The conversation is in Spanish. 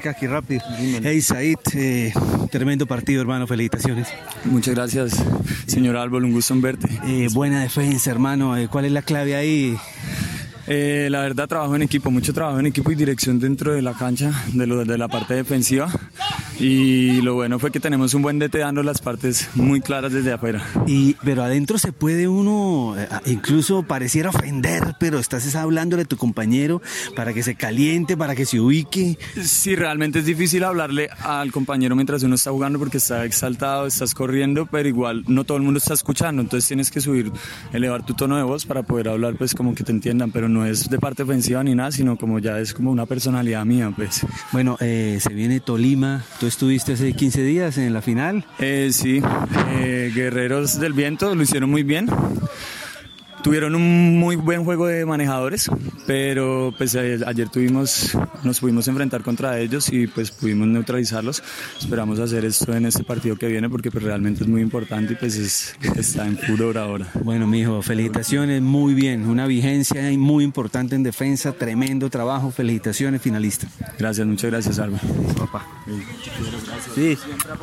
aquí rápido. Hey, Said, eh, tremendo partido, hermano. Felicitaciones. Muchas gracias, señor Álvaro. Un gusto en verte. Eh, buena defensa, hermano. Eh, ¿Cuál es la clave ahí? Eh, la verdad, trabajo en equipo, mucho trabajo en equipo y dirección dentro de la cancha, de, lo, de la parte defensiva. Y lo bueno fue que tenemos un buen DT dando las partes muy claras desde afuera. Y, pero adentro se puede uno, eh, incluso pareciera ofender, pero estás hablándole a tu compañero para que se caliente, para que se ubique. Sí, realmente es difícil hablarle al compañero mientras uno está jugando porque está exaltado, estás corriendo, pero igual no todo el mundo está escuchando, entonces tienes que subir, elevar tu tono de voz para poder hablar, pues como que te entiendan, pero no es de parte ofensiva ni nada, sino como ya es como una personalidad mía, pues. Bueno, eh, se viene Tolima, tú estuviste hace 15 días en la final. Eh, sí, eh, Guerreros del Viento lo hicieron muy bien. Tuvieron un muy buen juego de manejadores, pero pues ayer tuvimos, nos pudimos enfrentar contra ellos y pues pudimos neutralizarlos. Esperamos hacer esto en este partido que viene porque pues realmente es muy importante y pues es, está en furor ahora. Bueno, mijo, felicitaciones, muy bien, una vigencia muy importante en defensa, tremendo trabajo, felicitaciones, finalista. Gracias, muchas gracias, Álvaro. Papá. Sí.